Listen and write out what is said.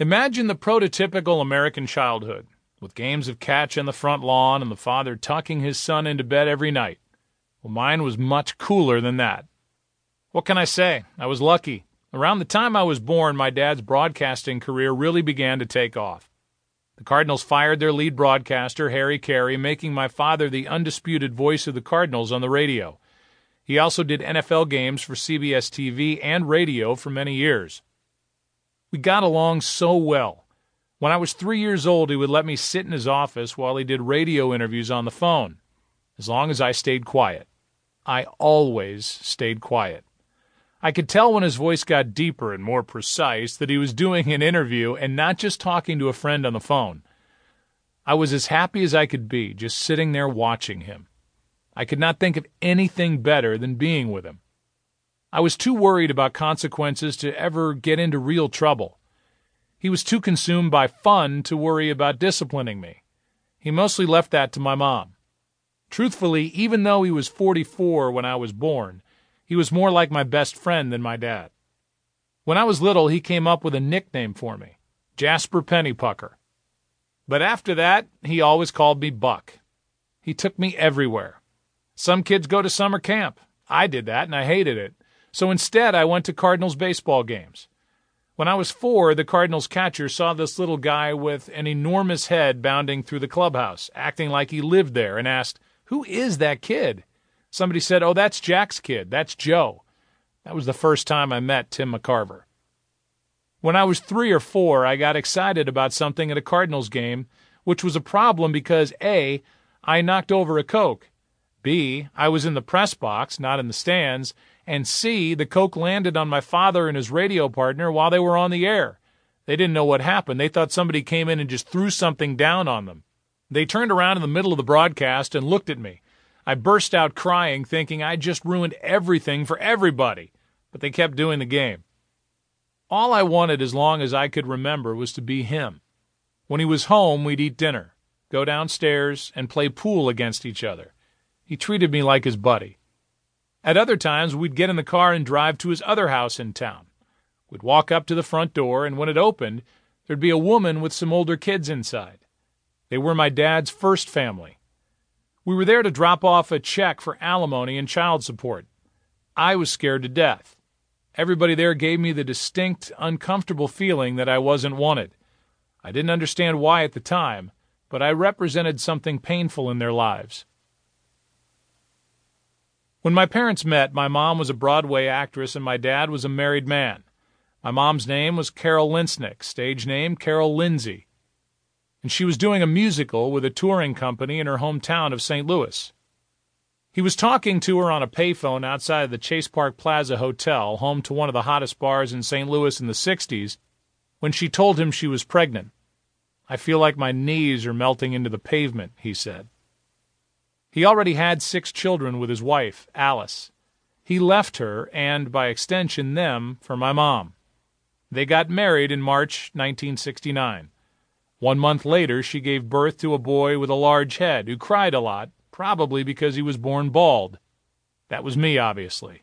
Imagine the prototypical American childhood, with games of catch on the front lawn and the father tucking his son into bed every night. Well, mine was much cooler than that. What can I say? I was lucky. Around the time I was born, my dad's broadcasting career really began to take off. The Cardinals fired their lead broadcaster, Harry Caray, making my father the undisputed voice of the Cardinals on the radio. He also did NFL games for CBS TV and radio for many years. We got along so well. When I was three years old, he would let me sit in his office while he did radio interviews on the phone, as long as I stayed quiet. I always stayed quiet. I could tell when his voice got deeper and more precise that he was doing an interview and not just talking to a friend on the phone. I was as happy as I could be just sitting there watching him. I could not think of anything better than being with him. I was too worried about consequences to ever get into real trouble. He was too consumed by fun to worry about disciplining me. He mostly left that to my mom. Truthfully, even though he was 44 when I was born, he was more like my best friend than my dad. When I was little, he came up with a nickname for me Jasper Pennypucker. But after that, he always called me Buck. He took me everywhere. Some kids go to summer camp. I did that and I hated it. So instead, I went to Cardinals baseball games. When I was four, the Cardinals catcher saw this little guy with an enormous head bounding through the clubhouse, acting like he lived there, and asked, Who is that kid? Somebody said, Oh, that's Jack's kid. That's Joe. That was the first time I met Tim McCarver. When I was three or four, I got excited about something at a Cardinals game, which was a problem because A, I knocked over a Coke. B, I was in the press box, not in the stands, and C, the Coke landed on my father and his radio partner while they were on the air. They didn't know what happened. They thought somebody came in and just threw something down on them. They turned around in the middle of the broadcast and looked at me. I burst out crying, thinking I just ruined everything for everybody, but they kept doing the game. All I wanted as long as I could remember was to be him. When he was home, we'd eat dinner, go downstairs, and play pool against each other. He treated me like his buddy. At other times, we'd get in the car and drive to his other house in town. We'd walk up to the front door, and when it opened, there'd be a woman with some older kids inside. They were my dad's first family. We were there to drop off a check for alimony and child support. I was scared to death. Everybody there gave me the distinct, uncomfortable feeling that I wasn't wanted. I didn't understand why at the time, but I represented something painful in their lives. When my parents met, my mom was a Broadway actress and my dad was a married man. My mom's name was Carol Lintzenich, stage name Carol Lindsay. And she was doing a musical with a touring company in her hometown of St. Louis. He was talking to her on a payphone outside of the Chase Park Plaza Hotel, home to one of the hottest bars in St. Louis in the 60s, when she told him she was pregnant. I feel like my knees are melting into the pavement, he said. He already had six children with his wife, Alice. He left her, and by extension them, for my mom. They got married in March 1969. One month later, she gave birth to a boy with a large head who cried a lot, probably because he was born bald. That was me, obviously.